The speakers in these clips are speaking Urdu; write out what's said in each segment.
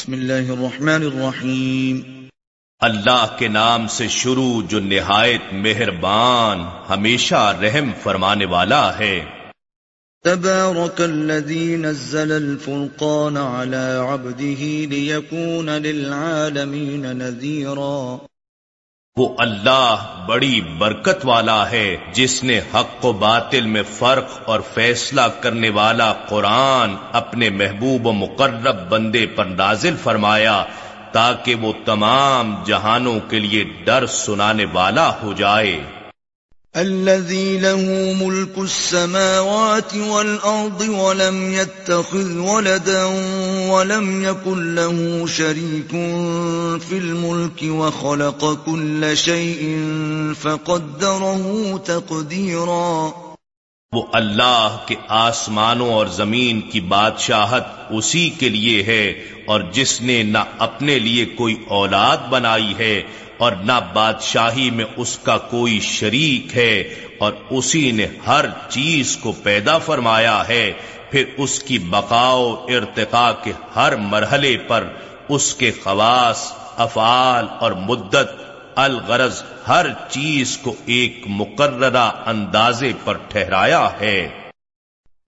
بسم اللہ الرحمن الرحیم۔ اللہ کے نام سے شروع جو نہایت مہربان ہمیشہ رحم فرمانے والا ہے۔ تبارك الذي نزل الفرقان على عبده ليكون للعالمين نذيرا وہ اللہ بڑی برکت والا ہے جس نے حق و باطل میں فرق اور فیصلہ کرنے والا قرآن اپنے محبوب و مقرب بندے پر نازل فرمایا تاکہ وہ تمام جہانوں کے لیے ڈر سنانے والا ہو جائے۔ الذي له ملك السماوات والأرض ولم يتخذ ولدا ولم يكن له شريك في الملك وخلق كل شيء فقدره تقديرا. وہ اللہ کے آسمانوں اور زمین کی بادشاہت اسی کے لیے ہے اور جس نے نہ اپنے لیے کوئی اولاد بنائی ہے اور نہ بادشاہی میں اس کا کوئی شریک ہے، اور اسی نے ہر چیز کو پیدا فرمایا ہے۔ پھر اس کی بقاؤ، ارتقاء کے ہر مرحلے پر اس کے خواص، افعال اور مدت، الغرض ہر چیز کو ایک مقررہ اندازے پر ٹھہرایا ہے۔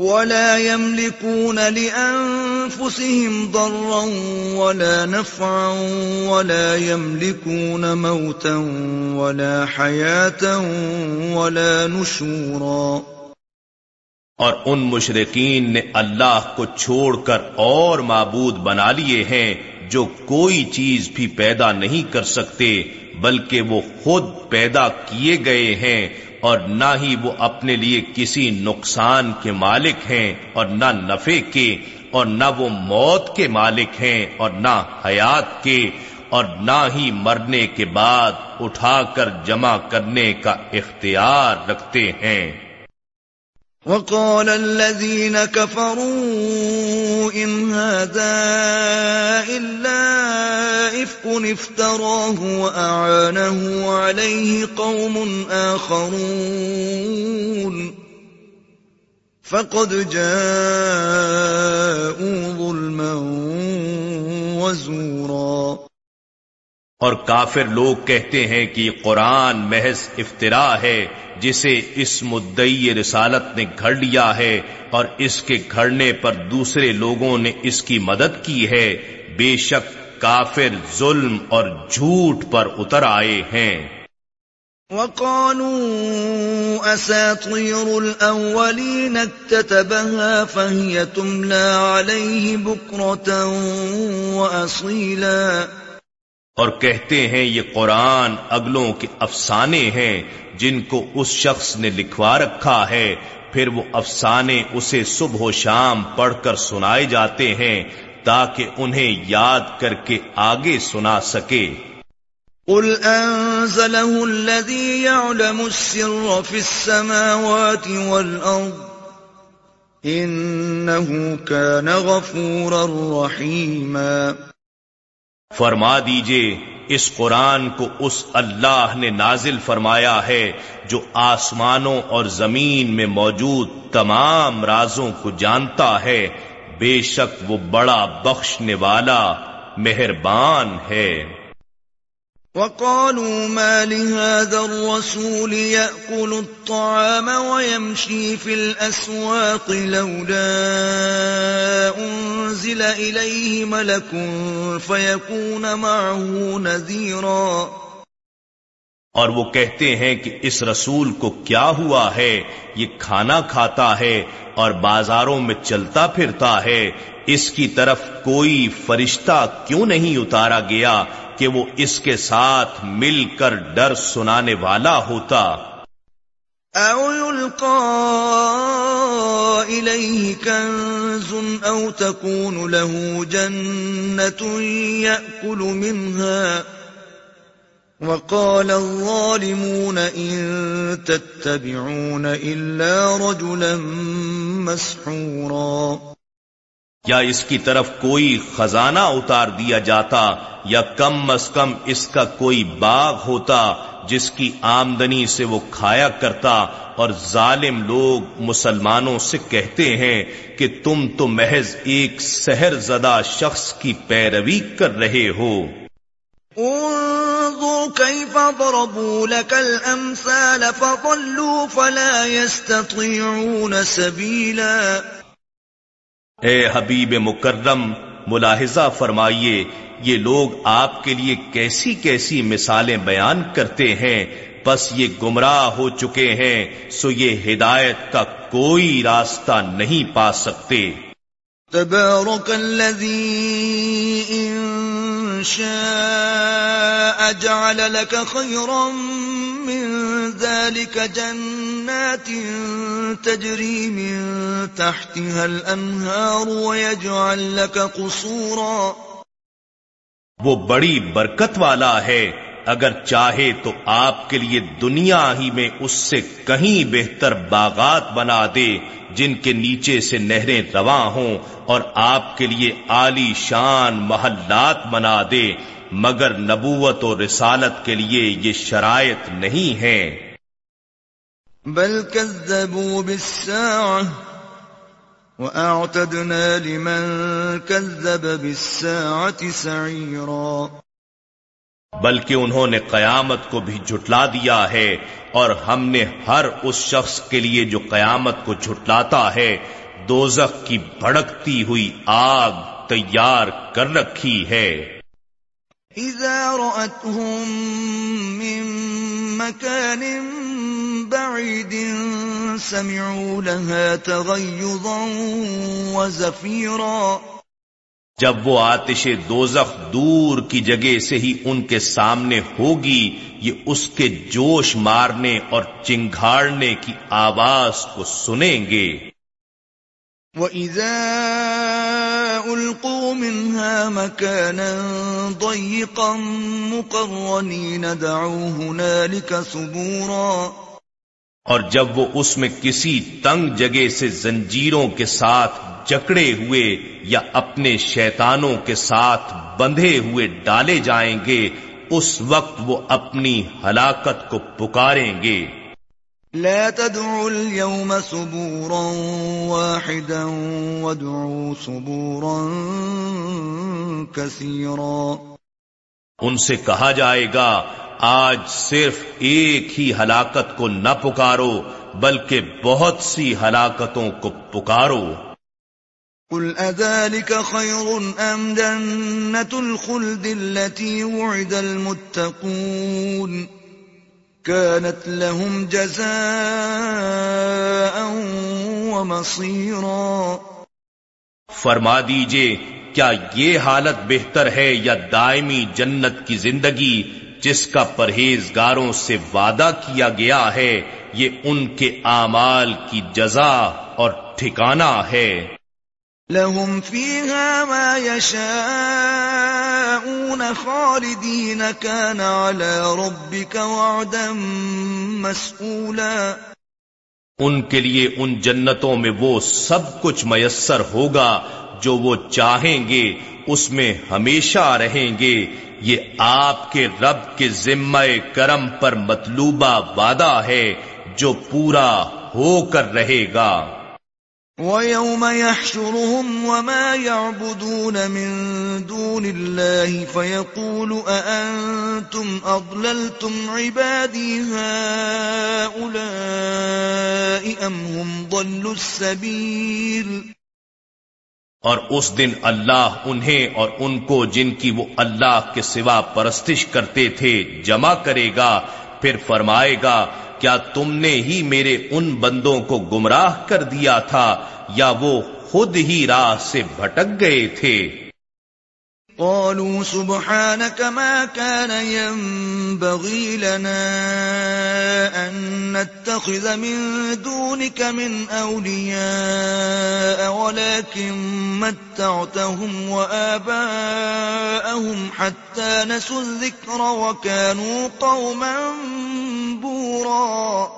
ولا يملكون لأنفسهم ضرا ولا نفعا ولا يملكون موتا ولا حياة ولا نشورا اور ان مشرقین نے اللہ کو چھوڑ کر اور معبود بنا لیے ہیں جو کوئی چیز بھی پیدا نہیں کر سکتے، بلکہ وہ خود پیدا کیے گئے ہیں اور نہ ہی وہ اپنے لیے کسی نقصان کے مالک ہیں اور نہ نفے کے اور نہ وہ موت کے مالک ہیں اور نہ حیات کے اور نہ ہی مرنے کے بعد اٹھا کر جمع کرنے کا اختیار رکھتے ہیں۔ وقال الذين كفروا إن هذا إلا إفك افتراه وأعانه عليه قوم آخرون. فقد جاءوا ظلما وزورا. اور کافر لوگ کہتے ہیں کہ قرآن محض افطرا ہے جسے اس مدعی رسالت نے گھڑ لیا ہے اور اس کے گھڑنے پر دوسرے لوگوں نے اس کی مدد کی ہے، بے شک کافر ظلم اور جھوٹ پر اتر آئے ہیں۔ وقالوا اساطير الاولين اكتتبها فهي تملى عليه بكره واصيلا اور کہتے ہیں یہ قرآن اگلوں کے افسانے ہیں جن کو اس شخص نے لکھوا رکھا ہے۔ پھر وہ افسانے اسے صبح و شام پڑھ کر سنائے جاتے ہیں تاکہ انہیں یاد کر کے آگے سنا سکے۔ قل انزله الذي يعلم السر في السماوات والارض انه كان غفورا رحيما فرما دیجیے، اس قرآن کو اس اللہ نے نازل فرمایا ہے جو آسمانوں اور زمین میں موجود تمام رازوں کو جانتا ہے۔ بے شک وہ بڑا بخشنے والا مہربان ہے۔ وقالوا ما لهذا الرسول يأكل الطعام ويمشي في الأسواق لولا أنزل إليه ملك فيكون معه نذيرا۔ اور وہ کہتے ہیں کہ اس رسول کو کیا ہوا ہے؟ یہ کھانا کھاتا ہے اور بازاروں میں چلتا پھرتا ہے۔ اس کی طرف کوئی فرشتہ کیوں نہیں اتارا گیا؟ کہ وہ اس کے ساتھ مل کر ڈر سنانے والا ہوتا۔ او يلقى إليه كنز او تكون له جنة يأكل منها۔ وقال الظالمون إن تتبعون إلا رجلا مسحورا۔ یا اس کی طرف کوئی خزانہ اتار دیا جاتا یا کم از کم اس کا کوئی باغ ہوتا جس کی آمدنی سے وہ کھایا کرتا اور ظالم لوگ مسلمانوں سے کہتے ہیں کہ تم تو محض ایک سحر زدہ شخص کی پیروی کر رہے ہو۔ كيف ضربوا لك الأمثال فضلوا فلا يستطيعون سبيلا اے حبیب مکرم، ملاحظہ فرمائیے، یہ لوگ آپ کے لیے کیسی کیسی مثالیں بیان کرتے ہیں؟ بس یہ گمراہ ہو چکے ہیں، سو یہ ہدایت کا کوئی راستہ نہیں پا سکتے۔ تبارك الذي إن شاء جعل لك خيرا من ذلك جنات تجري من تحتها الأنهار ويجعل لك قصورا وہ بڑی برکت والا ہے اگر چاہے تو آپ کے لیے دنیا ہی میں اس سے کہیں بہتر باغات بنا دے جن کے نیچے سے نہریں رواں ہوں اور آپ کے لیے عالی شان محلات بنا دے، مگر نبوت و رسالت کے لیے یہ شرائط نہیں ہے بل كذبوا بالساعة وأعتدنا لمن كذب بالساعة سعيرا۔ بلکہ انہوں نے قیامت کو بھی جھٹلا دیا ہے اور ہم نے ہر اس شخص کے لیے جو قیامت کو جھٹلاتا ہے، دوزخ کی بھڑکتی ہوئی آگ تیار کر رکھی ہے۔ اذا رأتهم من مكان بعيد سمعوا لها تغيظا وزفيرا۔ جب وہ آتش دوزخ دور کی جگہ سے ہی ان کے سامنے ہوگی، یہ اس کے جوش مارنے اور چنگھاڑنے کی آواز کو سنیں گے۔ وَإِذَا أُلْقُوا مِنْهَا مَكَانًا ضَيِّقًا مُقَرَّنِينَ دَعُوا هُنَالِكَ ثُبُورًا اور جب وہ اس میں کسی تنگ جگہ سے زنجیروں کے ساتھ جکڑے ہوئے یا اپنے شیطانوں کے ساتھ بندھے ہوئے ڈالے جائیں گے اس وقت وہ اپنی ہلاکت کو پکاریں گے۔ لا تدعوا اليوم صبورا واحدا وادعوا صبورا كثيرا۔ ان سے کہا جائے گا آج صرف ایک ہی ہلاکت کو نہ پکارو بلکہ بہت سی ہلاکتوں کو پکارو۔ قل أذلك خير أم جنة الخلد التي وعد المتقون كانت لهم جزاء ومصيرا فرما دیجیے کیا یہ حالت بہتر ہے یا دائمی جنت کی زندگی جس کا پرہیزگاروں سے وعدہ کیا گیا ہے یہ ان کے اعمال کی جزا اور ٹھکانہ ہے۔ لهم فيها ما يشاءون خالدين كان على ربك وعدا مسئولا۔ ان کے لیے ان جنتوں میں وہ سب کچھ میسر ہوگا جو وہ چاہیں گے، اس میں ہمیشہ رہیں گے۔ یہ آپ کے رب کے ذمہ کرم پر مطلوبہ وعدہ ہے جو پورا ہو کر رہے گا۔ وَيَوْمَ يَحْشُرُهُمْ وَمَا يَعْبُدُونَ مِن دُونِ اللَّهِ فَيَقُولُ أَأَنْتُمْ أَضْلَلْتُمْ عِبَادِي هَؤُلَاءِ أَمْ هُمْ ضَلُّوا السَّبِيلِ اور اس دن اللہ انہیں اور ان کو جن کی وہ اللہ کے سوا پرستش کرتے تھے جمع کرے گا، پھر فرمائے گا، کیا تم نے ہی میرے ان بندوں کو گمراہ کر دیا تھا یا وہ خود ہی راہ سے بھٹک گئے تھے؟ قالوا سبحانك ما كان ينبغي لنا أن نتخذ من دونك من أولياء ولكن متعتهم وآباءهم حتى نسوا الذكر وكانوا قوما بورا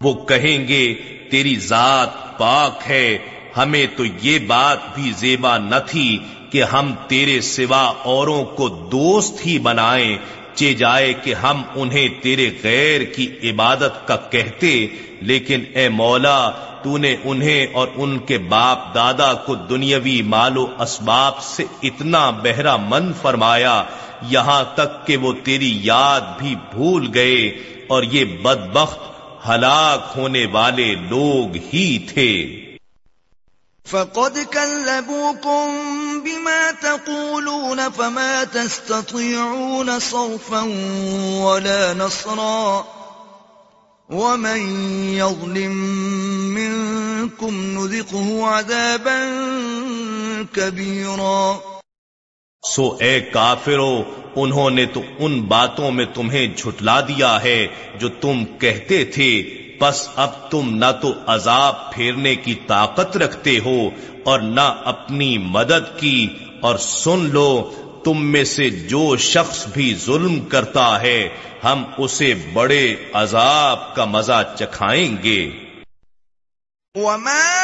وہ کہیں گے، تیری ذات پاک ہے، ہمیں تو یہ بات بھی زیبا نہ تھی کہ ہم تیرے سوا اوروں کو دوست ہی بنائیں، چے جائے کہ ہم انہیں تیرے غیر کی عبادت کا کہتے، لیکن اے مولا تو نے انہیں اور ان کے باپ دادا کو دنیاوی مال و اسباب سے اتنا بہرا من فرمایا، یہاں تک کہ وہ تیری یاد بھی بھول گئے اور یہ بدبخت ہلاک ہونے والے لوگ ہی تھے۔ فقد كذبوكم بما تقولون فما تستطيعون صرفا ولا نصرا ومن يظلم منكم نذقه عذابا كبيرا سو اے کافرو، انہوں نے تو ان باتوں میں تمہیں جھٹلا دیا ہے جو تم کہتے تھے۔ بس اب تم نہ تو عذاب پھیرنے کی طاقت رکھتے ہو اور نہ اپنی مدد کی، اور سن لو، تم میں سے جو شخص بھی ظلم کرتا ہے، ہم اسے بڑے عذاب کا مزہ چکھائیں گے۔ وما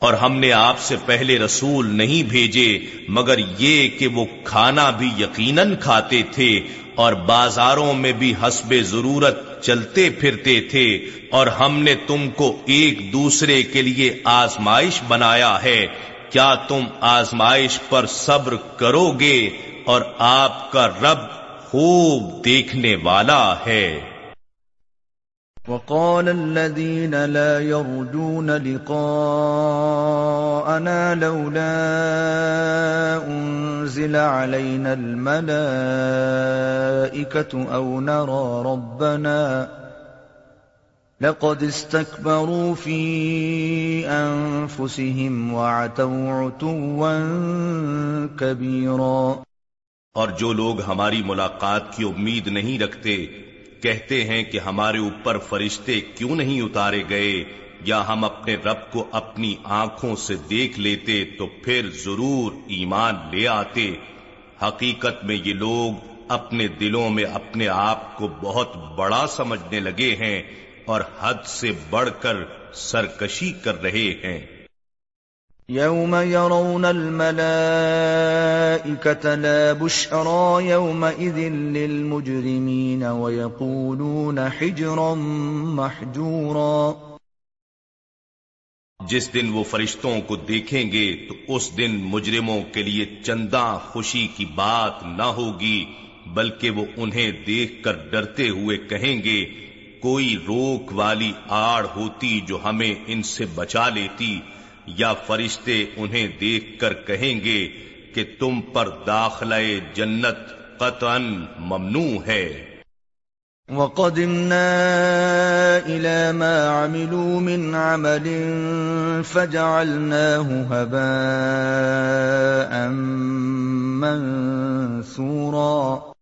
اور ہم نے آپ سے پہلے رسول نہیں بھیجے، مگر یہ کہ وہ کھانا بھی یقیناً کھاتے تھے اور بازاروں میں بھی حسب ضرورت چلتے پھرتے تھے اور ہم نے تم کو ایک دوسرے کے لیے آزمائش بنایا ہے۔ کیا تم آزمائش پر صبر کرو گے اور آپ کا رب خوب دیکھنے والا ہے؟ وقال الذين لا يرجون لقاءنا لولا أنزل علينا الملائكة أو نرى ربنا لقد استكبروا في أنفسهم وعتوا عتوا كبيرا اور جو لوگ ہماری ملاقات کی امید نہیں رکھتے کہتے ہیں کہ ہمارے اوپر فرشتے کیوں نہیں اتارے گئے؟ یا ہم اپنے رب کو اپنی آنکھوں سے دیکھ لیتے تو پھر ضرور ایمان لے آتے۔ حقیقت میں یہ لوگ اپنے دلوں میں اپنے آپ کو بہت بڑا سمجھنے لگے ہیں اور حد سے بڑھ کر سرکشی کر رہے ہیں۔ يوم يرون الملائكة لا بشرى يومئذ للمجرمين ويقولون حجرا محجورا جس دن وہ فرشتوں کو دیکھیں گے تو اس دن مجرموں کے لیے چندہ خوشی کی بات نہ ہوگی، بلکہ وہ انہیں دیکھ کر ڈرتے ہوئے کہیں گے، کوئی روک والی آڑ ہوتی جو ہمیں ان سے بچا لیتی یا فرشتے انہیں دیکھ کر کہیں گے کہ تم پر داخلہ جنت قطعا ممنوع ہے۔ وقدمنا إلى ما عملوا من عمل فجعلناه هباء منثورا۔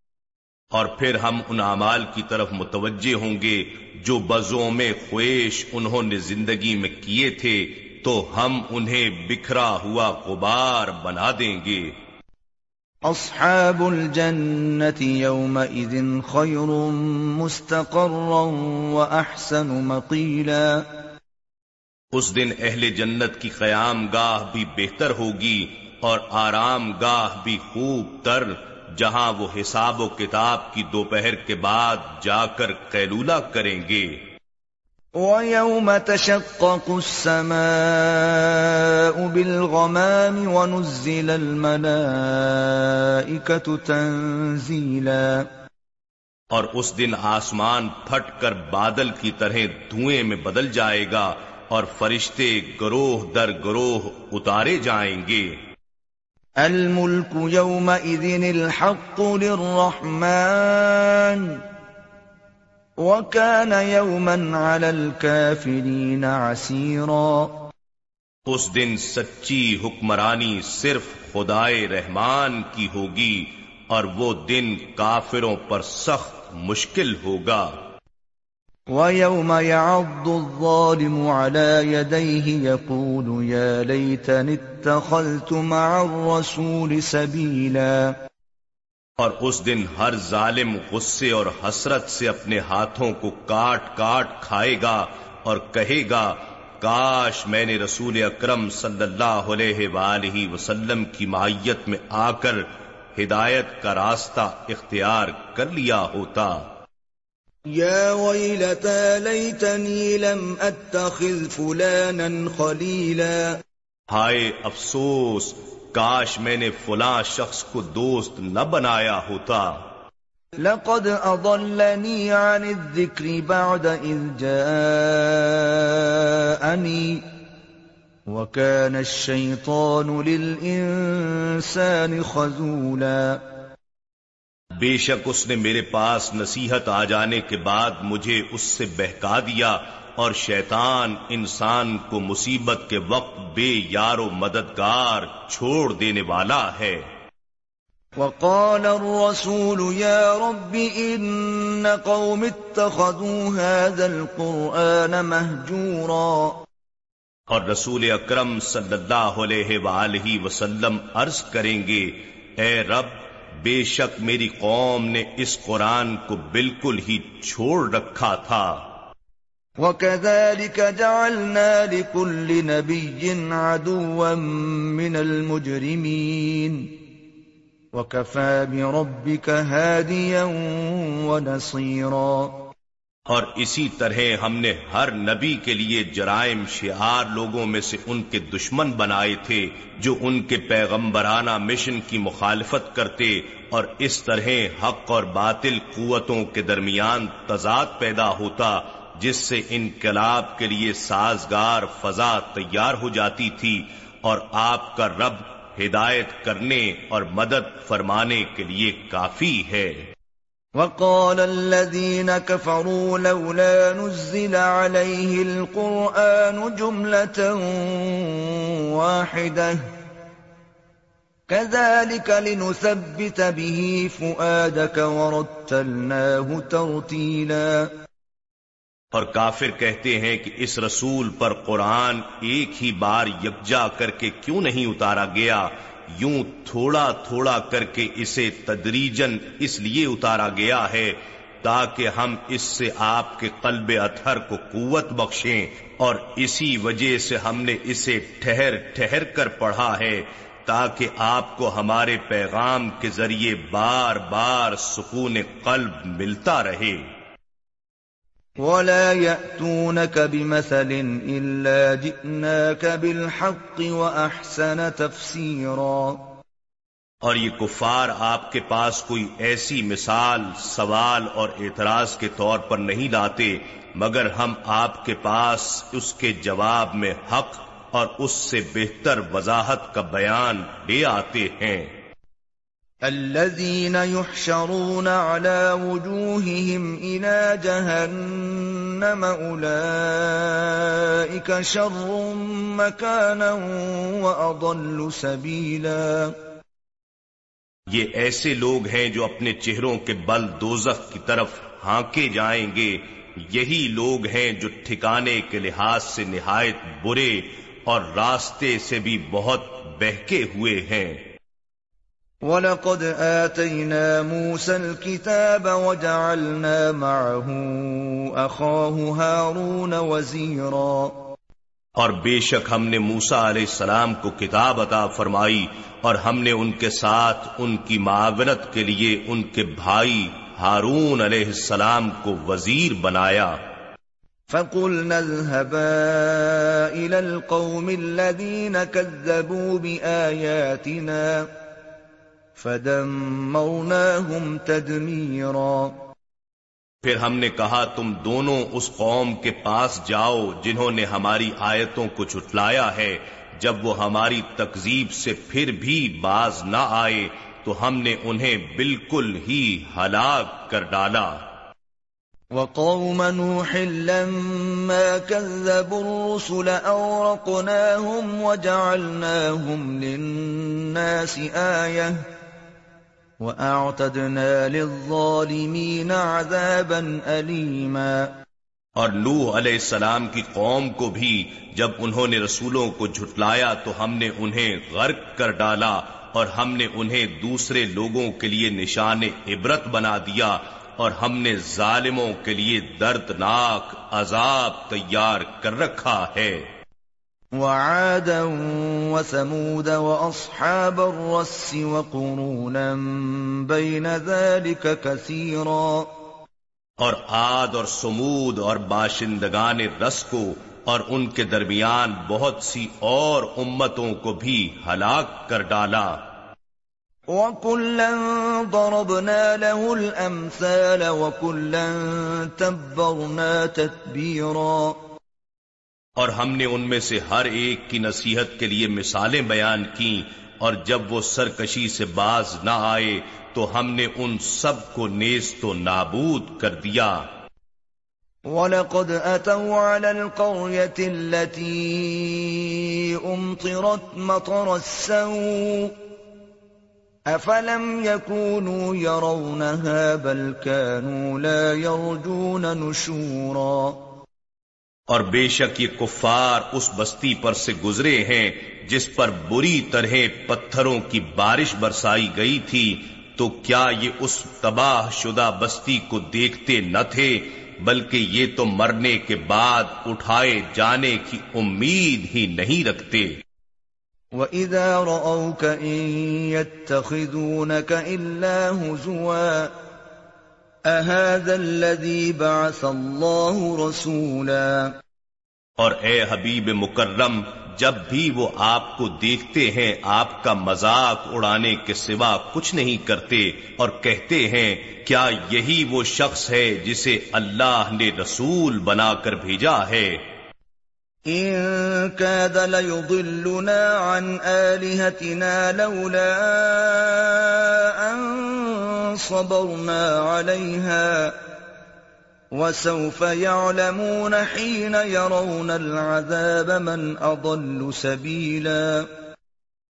اور پھر ہم ان اعمال کی طرف متوجہ ہوں گے جو بزوں میں خویش انہوں نے زندگی میں کیے تھے تو ہم انہیں بکھرا ہوا غبار بنا دیں گے۔ اصحاب الجنت يومئذ خیر مستقرا واحسن مقیلا۔ اس دن اہل جنت کی قیام گاہ بھی بہتر ہوگی اور آرام گاہ بھی خوب تر جہاں وہ حساب و کتاب کی دوپہر کے بعد جا کر قیلولہ کریں گے۔ وَيَوْمَ تَشَقَّقُ السَّمَاءُ بالغمام ونزل الملائكة تنزيلا اور اس دن آسمان پھٹ کر بادل کی طرح دھوئیں میں بدل جائے گا اور فرشتے گروہ در گروہ اتارے جائیں گے۔ الملك يومئذ الحق للرحمن وكان يوما على الكافرين عسيرا اس دن سچی حکمرانی صرف خدائے رحمان کی ہوگی اور وہ دن کافروں پر سخت مشکل ہوگا۔ وَيَوْمَ يَعَضُّ الظَّالِمُ عَلَى يَدَيْهِ يَقُولُ يَا لَيْتَنِ اتَّخَذْتُ مَعَ الرَّسُولِ سَبِيلًا اور اس دن ہر ظالم غصے اور حسرت سے اپنے ہاتھوں کو کاٹ کاٹ کھائے گا اور کہے گا کاش میں نے رسول اکرم صلی اللہ علیہ وآلہ وسلم کی معیت میں آ کر ہدایت کا راستہ اختیار کر لیا ہوتا۔ یا ویلتا لیتنی لم اتخذ فلانا خلیلا۔ ہائے افسوس کاش میں نے فلاں شخص کو دوست نہ بنایا ہوتا۔ لقد اضلني عن الذكر بعد اذ جاءني وكان الشيطان للانسان خذولا۔ بے شک اس نے میرے پاس نصیحت آ جانے کے بعد مجھے اس سے بہکا دیا اور شیطان انسان کو مصیبت کے وقت بے یار و مددگار چھوڑ دینے والا ہے۔ وقال الرسول يا رب إن قوم اتخذوا هذا القرآن مهجورا۔ اور رسول اکرم صلی اللہ علیہ وآلہ وسلم عرض کریں گے اے رب بے شک میری قوم نے اس قرآن کو بالکل ہی چھوڑ رکھا تھا۔ وَكَذَلِكَ جَعَلْنَا لِكُلِّ نَبِيٍّ عَدُوًا مِّنَ الْمُجْرِمِينَ۔ وَكَفَى بِرَبِّكَ هَادِيًا وَنَصِيرًا۔ اور اسی طرح ہم نے ہر نبی کے لیے جرائم شعار لوگوں میں سے ان کے دشمن بنائے تھے جو ان کے پیغمبرانہ مشن کی مخالفت کرتے اور اس طرح حق اور باطل قوتوں کے درمیان تضاد پیدا ہوتا جس سے انقلاب کے لیے سازگار فضا تیار ہو جاتی تھی اور آپ کا رب ہدایت کرنے اور مدد فرمانے کے لیے کافی ہے۔ وقال الذين كفروا لولا نزل عليه القرآن جملة واحدة. كذلك لنثبت به فؤادك ورتلناه ترتيلا. اور کافر کہتے ہیں کہ اس رسول پر قرآن ایک ہی بار یکجا کر کے کیوں نہیں اتارا گیا؟ یوں تھوڑا تھوڑا کر کے اسے تدریجن اس لیے اتارا گیا ہے تاکہ ہم اس سے آپ کے قلب اتھر کو قوت بخشیں اور اسی وجہ سے ہم نے اسے ٹھہر ٹھہر کر پڑھا ہے تاکہ آپ کو ہمارے پیغام کے ذریعے بار بار سکون قلب ملتا رہے۔ ولا يأتونك بمثل إلا جئناك بالحق وأحسن تفسيرا اور یہ کفار آپ کے پاس کوئی ایسی مثال، سوال اور اعتراض کے طور پر نہیں لاتے، مگر ہم آپ کے پاس اس کے جواب میں حق اور اس سے بہتر وضاحت کا بیان لے آتے ہیں۔ الذين يحشرون على وجوههم إلى جهنم أولئك شر مكانا وأضل سبيلا. یہ ایسے لوگ ہیں جو اپنے چہروں کے بل دوزخ کی طرف ہانکے جائیں گے۔ یہی لوگ ہیں جو ٹھکانے کے لحاظ سے نہایت برے اور راستے سے بھی بہت بہکے ہوئے ہیں۔ وَلَقَدْ آتَيْنَا مُوسَى الْكِتَابَ وَجَعَلْنَا مَعَهُ أَخَاهُ هَارُونَ وَزِيرًا. اور بے شک ہم نے موسا علیہ السلام کو کتاب عطا فرمائی اور ہم نے ان کے ساتھ ان کی معاونت کے لیے ان کے بھائی ہارون علیہ السلام کو وزیر بنایا۔ فقلنا اذهبا إلى القوم الذين كذبوا بآياتنا فدمرناهم تدميرا۔ پھر ہم نے کہا تم دونوں اس قوم کے پاس جاؤ جنہوں نے ہماری آیتوں کو چھٹلایا ہے۔ جب وہ ہماری تکزیب سے پھر بھی باز نہ آئے تو ہم نے انہیں بالکل ہی ہلاک کر ڈالا۔ وقوم نوح لما كذبوا الرسل أورقناهم وجعلناهم للناس آية۔ وأعتدنا للظالمين عذابا أليما۔ اور نوح علیہ السلام کی قوم کو بھی جب انہوں نے رسولوں کو جھٹلایا تو ہم نے انہیں غرق کر ڈالا اور ہم نے انہیں دوسرے لوگوں کے لیے نشان عبرت بنا دیا اور ہم نے ظالموں کے لیے دردناک عذاب تیار کر رکھا ہے۔ وعادا وثمود واصحاب الرس وقرونا بين ذلك كثيرا. اور عاد اور سمود اور باشندگان رس کو اور ان کے درمیان بہت سی اور امتوں کو بھی ہلاک کر ڈالا۔ وَكُلًّا ضَرَبْنَا لَهُ الْأَمْثَالَ وَكُلًّا تَبَّرْنَا تَتْبِيرًا۔ اور ہم نے ان میں سے ہر ایک کی نصیحت کے لیے مثالیں بیان کی اور جب وہ سرکشی سے باز نہ آئے، تو ہم نے ان سب کو نیست و نابود کر دیا۔ وَلَقَدْ أَتَوْا عَلَى الْقَرْيَةِ الَّتِي أُمْطِرَتْ مَطَرَ السَّوْءِ افلم يكونوا يرونها بل كانوا لا يرجون نشورا اور بے شک یہ کفار اس بستی پر سے گزرے ہیں جس پر بری طرح پتھروں کی بارش برسائی گئی تھی، تو کیا یہ اس تباہ شدہ بستی کو دیکھتے نہ تھے، بلکہ یہ تو مرنے کے بعد اٹھائے جانے کی امید ہی نہیں رکھتے۔ وَإِذَا رَأَوْكَ إِن يَتَّخِذُونَكَ إِلَّا هُزُوًا أَهَذَا الَّذِي بَعَثَ اللَّهُ رَسُولًا؟ اور اے حبیب مکرم جب بھی وہ آپ کو دیکھتے ہیں آپ کا مذاق اڑانے کے سوا کچھ نہیں کرتے اور کہتے ہیں کیا یہی وہ شخص ہے جسے اللہ نے رسول بنا کر بھیجا ہے؟ إن كاد ليضلنا عن آلهتنا لولا أن صبرنا عليها وسوف يعلمون حين يرون العذاب من أضل سبيلا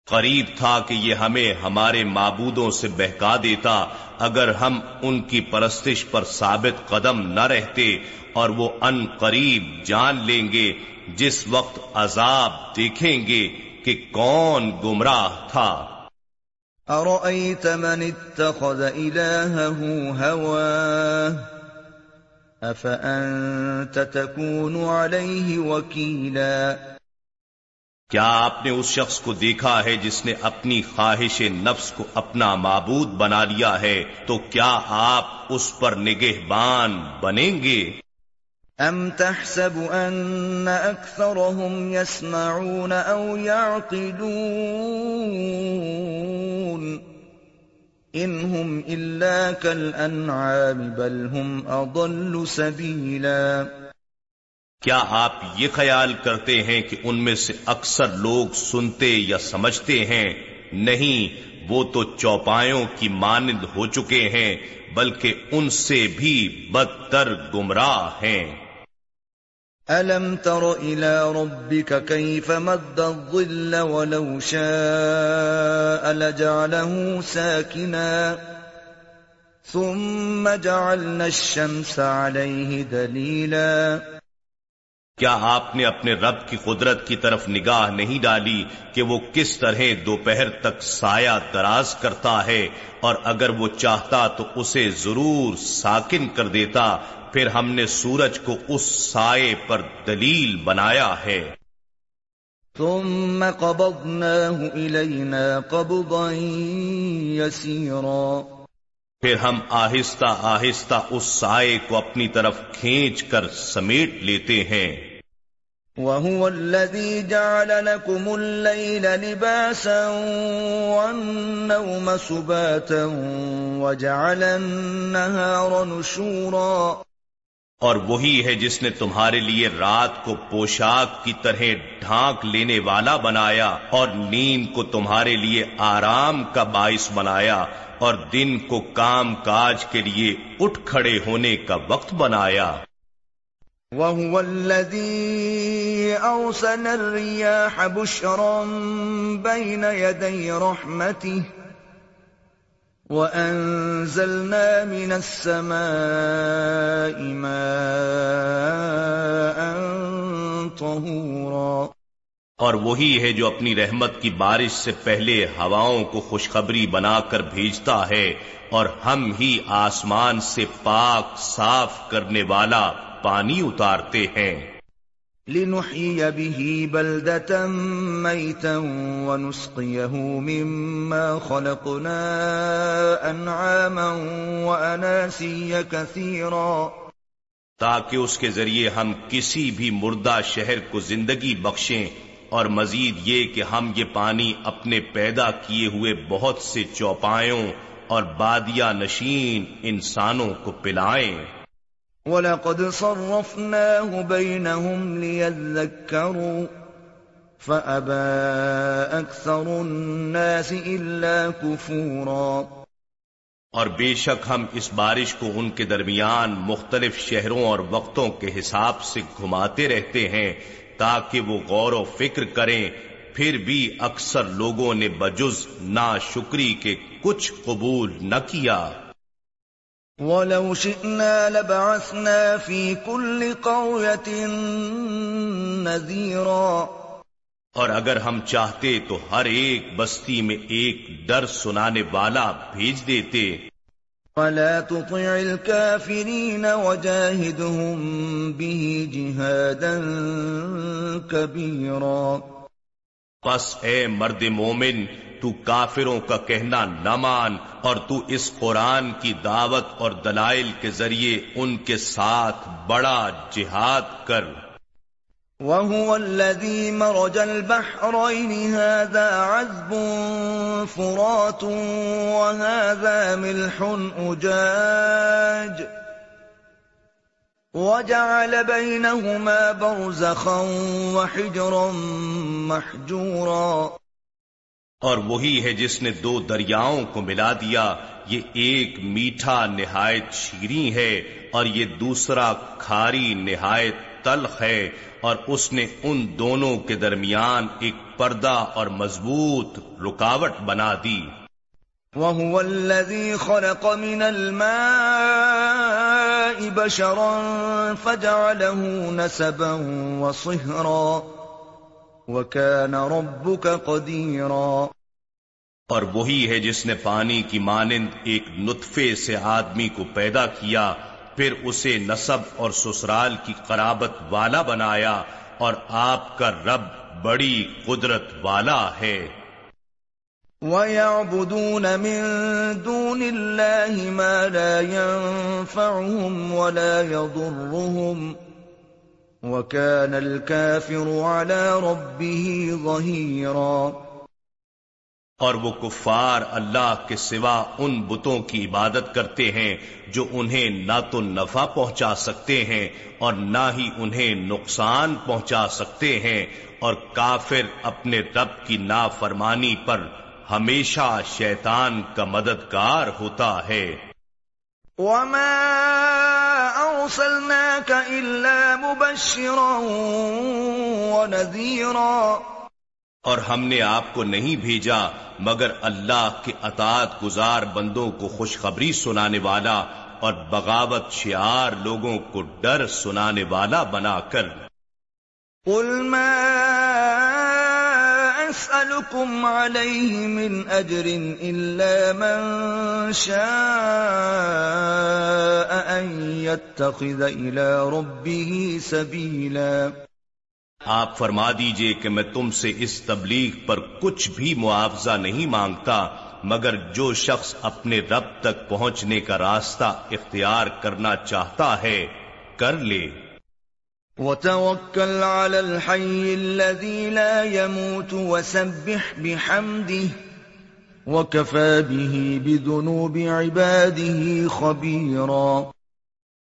قریب تھا کہ یہ ہمیں ہمارے معبودوں سے بہکا دیتا اگر ہم ان کی پرستش پر ثابت قدم نہ رہتے اور وہ ان قریب جان لیں گے، جس وقت عذاب دیکھیں گے کہ کون گمراہ تھا۔ ارأيت من اتخذ إلهه هواه أفأنت تكون عليه وكيلا کیا آپ نے اس شخص کو دیکھا ہے جس نے اپنی خواہش نفس کو اپنا معبود بنا لیا ہے؟ تو کیا آپ اس پر نگہبان بنیں گے؟ ام تحسب ان اكثرهم يسمعون او يعقلون انهم الا كالانعام بل هم اضل سبيلا کیا آپ یہ خیال کرتے ہیں کہ ان میں سے اکثر لوگ سنتے یا سمجھتے ہیں؟ نہیں، وہ تو چوپایوں کی مانند ہو چکے ہیں، بلکہ ان سے بھی بدتر گمراہ ہیں۔ أَلَمْ تَرَ إِلَىٰ رَبِّكَ كَيْفَ مَدَّ الظِّلَّ وَلَوْ شَاءَ لَجَعَلَهُ سَاكِنًا ثُمَّ جَعَلْنَا الشَّمْسَ عَلَيْهِ دَلِيلًا کیا آپ نے اپنے رب کی قدرت کی طرف نگاہ نہیں ڈالی کہ وہ کس طرح دوپہر تک سایہ دراز کرتا ہے اور اگر وہ چاہتا تو اسے ضرور ساکن کر دیتا پھر ہم نے سورج کو اس سائے پر دلیل بنایا ہے۔ ثم قبضناه إلينا قبضا پھر ہم آہستہ آہستہ اس سائے کو اپنی طرف کھینچ کر سمیٹ لیتے ہیں۔ وهو الذي جعل لكم الليل لباسا والنوم سباتا وجعل النهار نشورا۔ اور وہی ہے جس نے تمہارے لیے رات کو پوشاک کی طرح ڈھانک لینے والا بنایا اور نیند کو تمہارے لیے آرام کا باعث بنایا اور دن کو کام کاج کے لیے اٹھ کھڑے ہونے کا وقت بنایا۔ وهو الذي أرسل الرياح بشرا بين يدي رحمته وأنزلنا من السماء ماء طهورا۔ اور وہی ہے جو اپنی رحمت کی بارش سے پہلے ہواؤں کو خوشخبری بنا کر بھیجتا ہے، اور ہم ہی آسمان سے پاک، صاف کرنے والا پانی اتارتے ہیں۔ لنحيي به بلدة ميتا ونسقيه مما خلقنا أنعاما وأناسيا كثيرا. تاکہ اس کے ذریعے ہم کسی بھی مردہ شہر کو زندگی بخشیں اور مزید یہ کہ ہم یہ پانی اپنے پیدا کیے ہوئے بہت سے چوپایوں اور بادیا نشین انسانوں کو پلائیں۔ وَلَقَدْ صَرَّفْنَاهُ بَيْنَهُمْ لِيَذَّكَّرُوا فَأَبَى أَكْثَرُ النَّاسِ إِلَّا كُفُورًا اور بے شک ہم اس بارش کو ان کے درمیان مختلف شہروں اور وقتوں کے حساب سے گھماتے رہتے ہیں تاکہ وہ غور و فکر کریں، پھر بھی اکثر لوگوں نے بجز نا شکری کے کچھ قبول نہ کیا۔ وَلَوْ شِئْنَا لَبَعَثْنَا فِي كُلِّ قَرْيَةٍ نَذِيرًا۔ اور اگر ہم چاہتے تو ہر ایک بستی میں ایک ڈر سنانے والا بھیج دیتے۔ فَلَا تُطِعِ الْكَافِرِينَ وَجَاهِدْهُمْ بِهِ جِهَادًا كَبِيرًا۔ پس اے مرد مومن تو کافروں کا کہنا نہ مان اور تو اس قرآن کی دعوت اور دلائل کے ذریعے ان کے ساتھ بڑا جہاد کر۔ وهو الذي مرج البحرين هذا عذب فرات وهذا ملح أجاج وجعل بينهما برزخا وحجرا محجورا اور وہی ہے جس نے دو دریاؤں کو ملا دیا، یہ ایک میٹھا نہایت شیریں ہے اور یہ دوسرا کھاری نہایت تلخ ہے اور اس نے ان دونوں کے درمیان ایک پردہ اور مضبوط رکاوٹ بنا دی۔ وهو الذي خلق من الماء بشرا فجعله نسبا وصهرا وَكَانَ رَبُّكَ قَدِيرًا اور وہی ہے جس نے پانی کی مانند ایک نطفے سے آدمی کو پیدا کیا پھر اسے نصب اور سسرال کی قرابت والا بنایا اور آپ کا رب بڑی قدرت والا ہے۔ وَيَعْبُدُونَ مِن دُونِ اللَّهِ مَا لَا يَنفَعُهُمْ وَلَا يَضُرُّهُمْ۔ وَكَانَ الْكَافِرُ عَلَى رَبِّهِ ظَهِيرًا اور وہ کفار اللہ کے سوا ان بتوں کی عبادت کرتے ہیں جو انہیں نہ تو نفع پہنچا سکتے ہیں اور نہ ہی انہیں نقصان پہنچا سکتے ہیں اور کافر اپنے رب کی نافرمانی پر ہمیشہ شیطان کا مددگار ہوتا ہے۔ وَمَا أرسلناك إلا مبشرا ونذيرا. اور ہم نے آپ کو نہیں بھیجا مگر اللہ کے اطاعت گزار بندوں کو خوشخبری سنانے والا اور بغاوت شعار لوگوں کو ڈر سنانے والا بنا کر. قل ما أسألكم عليه من أجر إلا من شاء أن يتخذ إلى ربه سبيلا۔ آپ فرما دیجیے کہ میں تم سے اس تبلیغ پر کچھ بھی معاوضہ نہیں مانگتا، مگر جو شخص اپنے رب تک پہنچنے کا راستہ اختیار کرنا چاہتا ہے، کر لے۔ وتوكل على الحي الذي لا يموت وسبح بحمده وكفى به بذنوب عباده خبيرا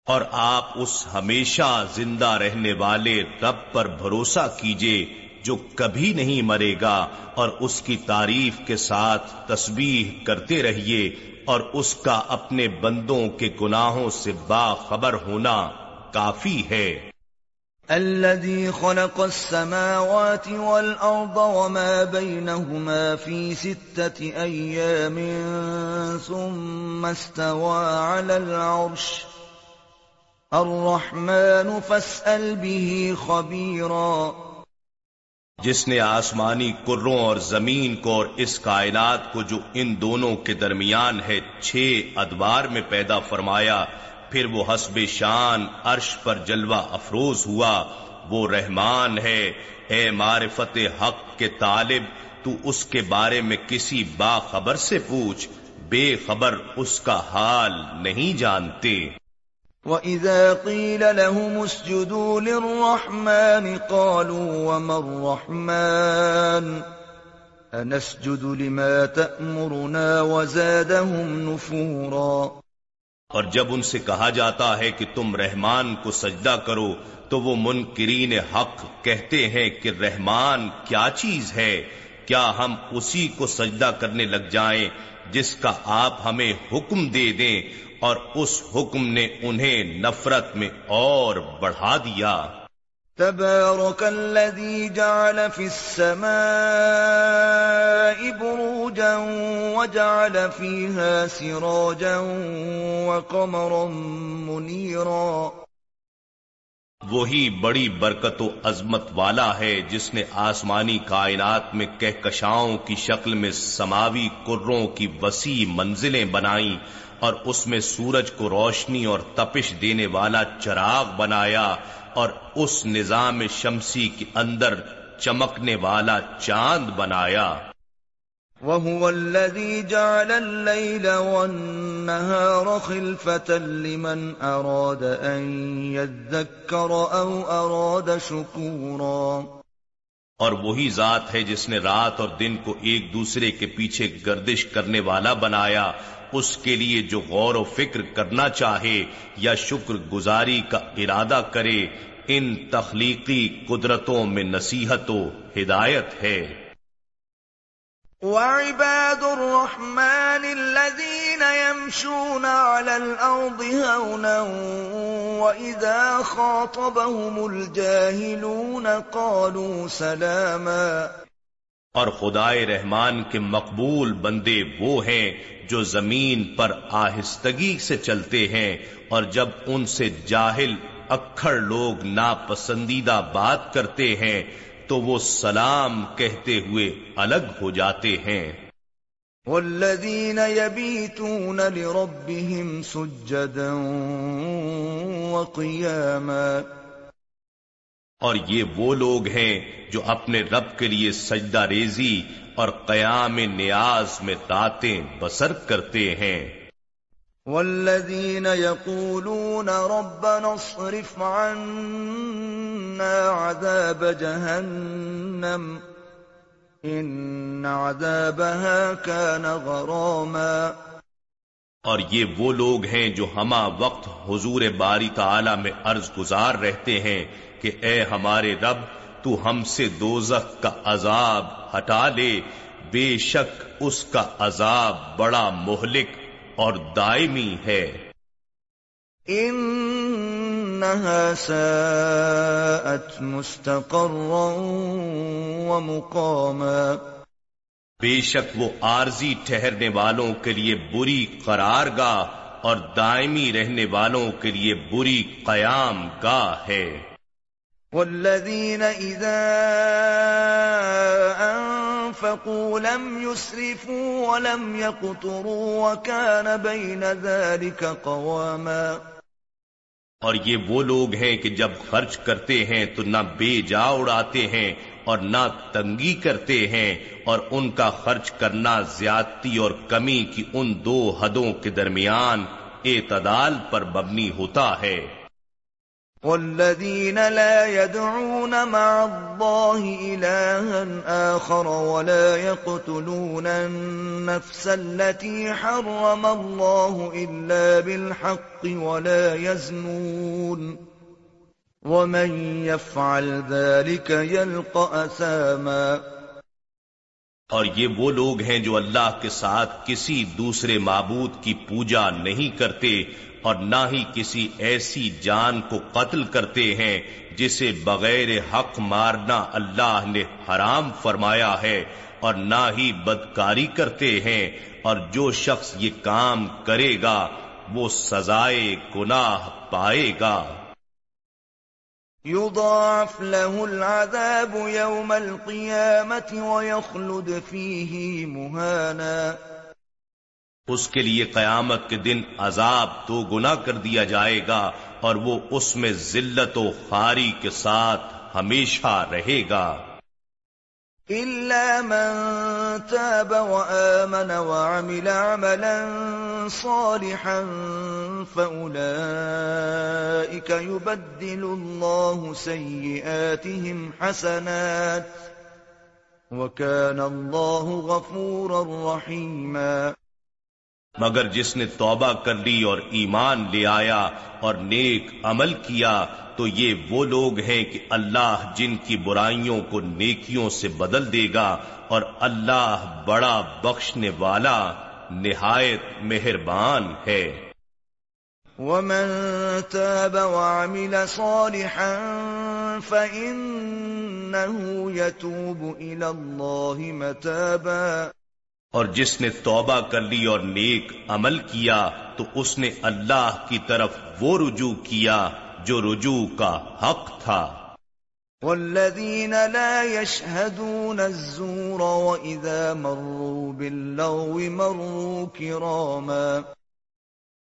اور آپ اس ہمیشہ زندہ رہنے والے رب پر بھروسہ کیجیے جو کبھی نہیں مرے گا اور اس کی تعریف کے ساتھ تسبیح کرتے رہیے اور اس کا اپنے بندوں کے گناہوں سے باخبر ہونا کافی ہے۔ الذي خلق السماوات والأرض وما بينهما في ستة أيام ثم استوى على العرش. الرحمن فاسأل به خبيرا. جس نے آسمانی کروں اور زمین کو اور اس کائنات کو جو ان دونوں کے درمیان ہے، چھ ادوار میں پیدا فرمایا پھر وہ حسب شان عرش پر جلوہ افروز ہوا، وہ رحمان ہے، اے معرفت حق کے طالب، تو اس کے بارے میں کسی باخبر سے پوچھ، بے خبر اس کا حال نہیں جانتے۔ وَإِذَا قِيلَ لَهُمُ اسْجُدُوا لِلرَّحْمَنِ قَالُوا وَمَا الرَّحْمَنُ؟ أَنَسْجُدُ لِمَا تَأْمُرُنَا وَزَادَهُمْ نُفُورًا۔ اور جب ان سے کہا جاتا ہے کہ تم رحمان کو سجدہ کرو، تو وہ منکرین حق کہتے ہیں کہ رحمان کیا چیز ہے؟ کیا ہم اسی کو سجدہ کرنے لگ جائیں جس کا آپ ہمیں حکم دے دیں اور اس حکم نے انہیں نفرت میں اور بڑھا دیا؟ تبارك الذي جعل في السماء بروجا وجعل فيها سراجا وقمرا منيرا. وہی بڑی برکت و عظمت والا ہے جس نے آسمانی کائنات میں کہکشاؤں کی شکل میں سماوی کروں کی وسیع منزلیں بنائیں اور اس میں سورج کو روشنی اور تپش دینے والا چراغ بنایا اور اس نظام شمسی کے اندر چمکنے والا چاند بنایا۔ وهو الذي جعل الليل والنهار خلفة لمن أراد أن يذكر أو أراد شكورا۔ اور وہی ذات ہے جس نے رات اور دن کو ایک دوسرے کے پیچھے گردش کرنے والا بنایا۔ اس کے لیے جو غور و فکر کرنا چاہے یا شکر گزاری کا ارادہ کرے، ان تخلیقی قدرتوں میں نصیحت و ہدایت ہے۔ وعباد الرحمن الذين يمشون على الأرض هونا وإذا خاطبهم الجاهلون قالوا سلاما اور خدائے رحمان کے مقبول بندے وہ ہیں جو زمین پر آہستگی سے چلتے ہیں اور جب ان سے جاہل اکھڑ لوگ ناپسندیدہ بات کرتے ہیں تو وہ سلام کہتے ہوئے الگ ہو جاتے ہیں۔ والذین یبیتون لربهم سجدا وقیاما اور یہ وہ لوگ ہیں جو اپنے رب کے لیے سجدہ ریزی اور قیام نیاز میں راتیں بسر کرتے ہیں۔ والذين يقولون ربنا اصرف عنا عذاب جهنم ان عذابها كان غراما اور یہ وہ لوگ ہیں جو ہما وقت حضور باری تعالی میں عرض گزار رہتے ہیں کہ اے ہمارے رب، تو ہم سے دوزخ کا عذاب ہٹا لے۔ بے شک اس کا عذاب بڑا مہلک اور دائمی ہے۔ انها ساءت مستقرا ومقاما بے شک وہ عارضی ٹھہرنے والوں کے لیے بری قرار گاہ اور دائمی رہنے والوں کے لیے بری قیام گاہ ہے۔ والذین اذا انفقوا لم يسرفوا ولم يقتروا وكان بين ذلك قواما۔ اور یہ وہ لوگ ہیں کہ جب خرچ کرتے ہیں تو نہ بے جا اڑاتے ہیں اور نہ تنگی کرتے ہیں اور ان کا خرچ کرنا زیادتی اور کمی کی ان دو حدوں کے درمیان اعتدال پر مبنی ہوتا ہے۔ والذين لا يدعون مع الله إلها آخر ولا يقتلون النفس التي حرم الله إلا بالحق ولا يزنون ومن يفعل ذلك يلقى أساما اور یہ وہ لوگ ہیں جو اللہ کے ساتھ کسی دوسرے معبود کی پوجا نہیں کرتے اور نہ ہی کسی ایسی جان کو قتل کرتے ہیں جسے بغیر حق مارنا اللہ نے حرام فرمایا ہے اور نہ ہی بدکاری کرتے ہیں اور جو شخص یہ کام کرے گا وہ سزائے گناہ پائے گا۔ يضاعف له العذاب يوم القيامة ويخلد فيه مهانا. اس کے لیے قیامت کے دن عذاب دو گنا کر دیا جائے گا اور وہ اس میں ذلت و خاری کے ساتھ ہمیشہ رہے گا۔ إلا من تاب وآمن وعمل عملا صالحا فأولئك يبدل الله سيئاتهم حسنات وكان الله غفورا رحيما مگر جس نے توبہ کر لی اور ایمان لے آیا اور نیک عمل کیا تو یہ وہ لوگ ہیں کہ اللہ جن کی برائیوں کو نیکیوں سے بدل دے گا اور اللہ بڑا بخشنے والا نہایت مہربان ہے۔ ومن تاب وعمل صالحا فإنه يتوب إلى الله متابا۔ اور جس نے توبہ کر لی اور نیک عمل کیا تو اس نے اللہ کی طرف وہ رجوع کیا جو رجوع کا حق تھا۔ والذین لا يشهدون الزور وإذا مروا باللغو مروا کراما۔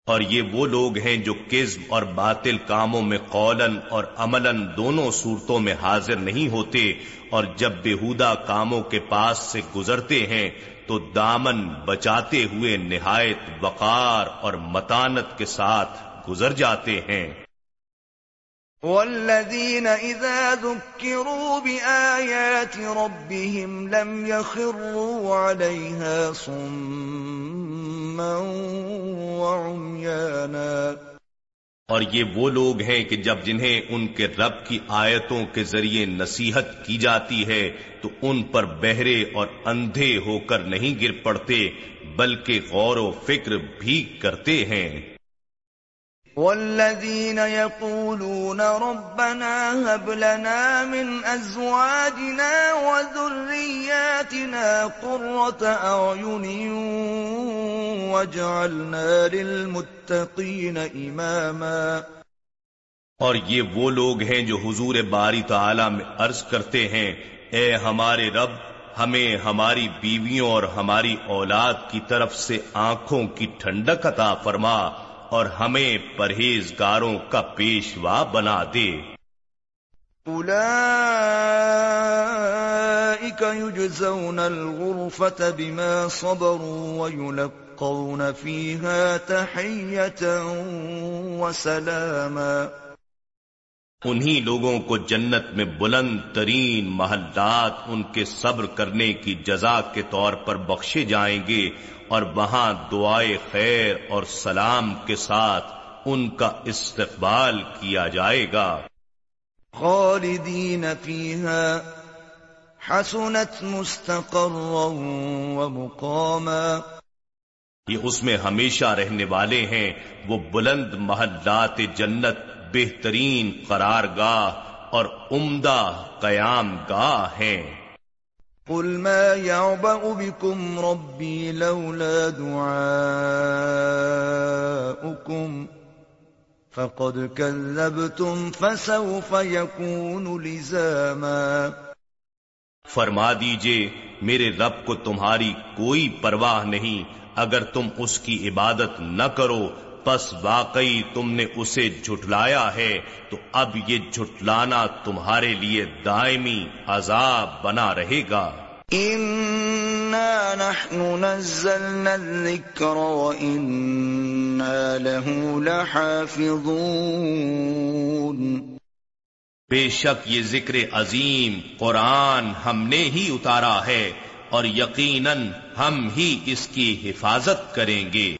اور یہ وہ لوگ ہیں جو کذب اور باطل کاموں میں قولن اور عملاً دونوں صورتوں میں حاضر نہیں ہوتے اور جب بےحودہ کاموں کے پاس سے گزرتے ہیں تو دامن بچاتے ہوئے نہایت وقار اور متانت کے ساتھ گزر جاتے ہیں۔ والذین اذا ذکروا بآیات ربهم لم يخروا علیها صما وعمیانا اور یہ وہ لوگ ہیں کہ جب جنہیں ان کے رب کی آیتوں کے ذریعے نصیحت کی جاتی ہے، تو ان پر بہرے اور اندھے ہو کر نہیں گر پڑتے، بلکہ غور و فکر بھی کرتے ہیں۔ والذين يقولون ربنا هب لنا من أزواجنا وذرياتنا قرة أعين واجعلنا للمتقين إماما اور یہ وہ لوگ ہیں جو حضور باری تعالی میں عرض کرتے ہیں، اے ہمارے رب، ہمیں ہماری بیویوں اور ہماری اولاد کی طرف سے آنکھوں کی ٹھنڈک عطا فرما۔ اور ہمیں پرہیزگاروں کا پیشوا بنا دے۔ يجزون الغرفة بما صبروا ويلقون فيها تحية وسلاما۔ انہی لوگوں کو جنت میں بلند ترین محلات ان کے صبر کرنے کی جزا کے طور پر بخشے جائیں گے اور وہاں دعائے خیر اور سلام کے ساتھ ان کا استقبال کیا جائے گا۔ خالدین فیها حسنت مستقرا ومقاما یہ اس میں ہمیشہ رہنے والے ہیں وہ بلند محلات جنت بہترین قرار گاہ اور عمدہ قیام گاہ ہیں۔ قل ما يعبأ بكم ربي لولا دعاؤكم فقد كذبتم فسوف يكون لزاما فرما دیجیے، میرے رب کو تمہاری کوئی پرواہ نہیں، اگر تم اس کی عبادت نہ کرو بس واقعی تم نے اسے جھٹلایا ہے تو اب یہ جھٹلانا تمہارے لیے دائمی عذاب بنا رہے گا۔ نحن نزلنا الذكر وإنا له لحافظون۔ بے شک یہ ذکر عظیم قرآن ہم نے ہی اتارا ہے اور یقیناً ہم ہی اس کی حفاظت کریں گے۔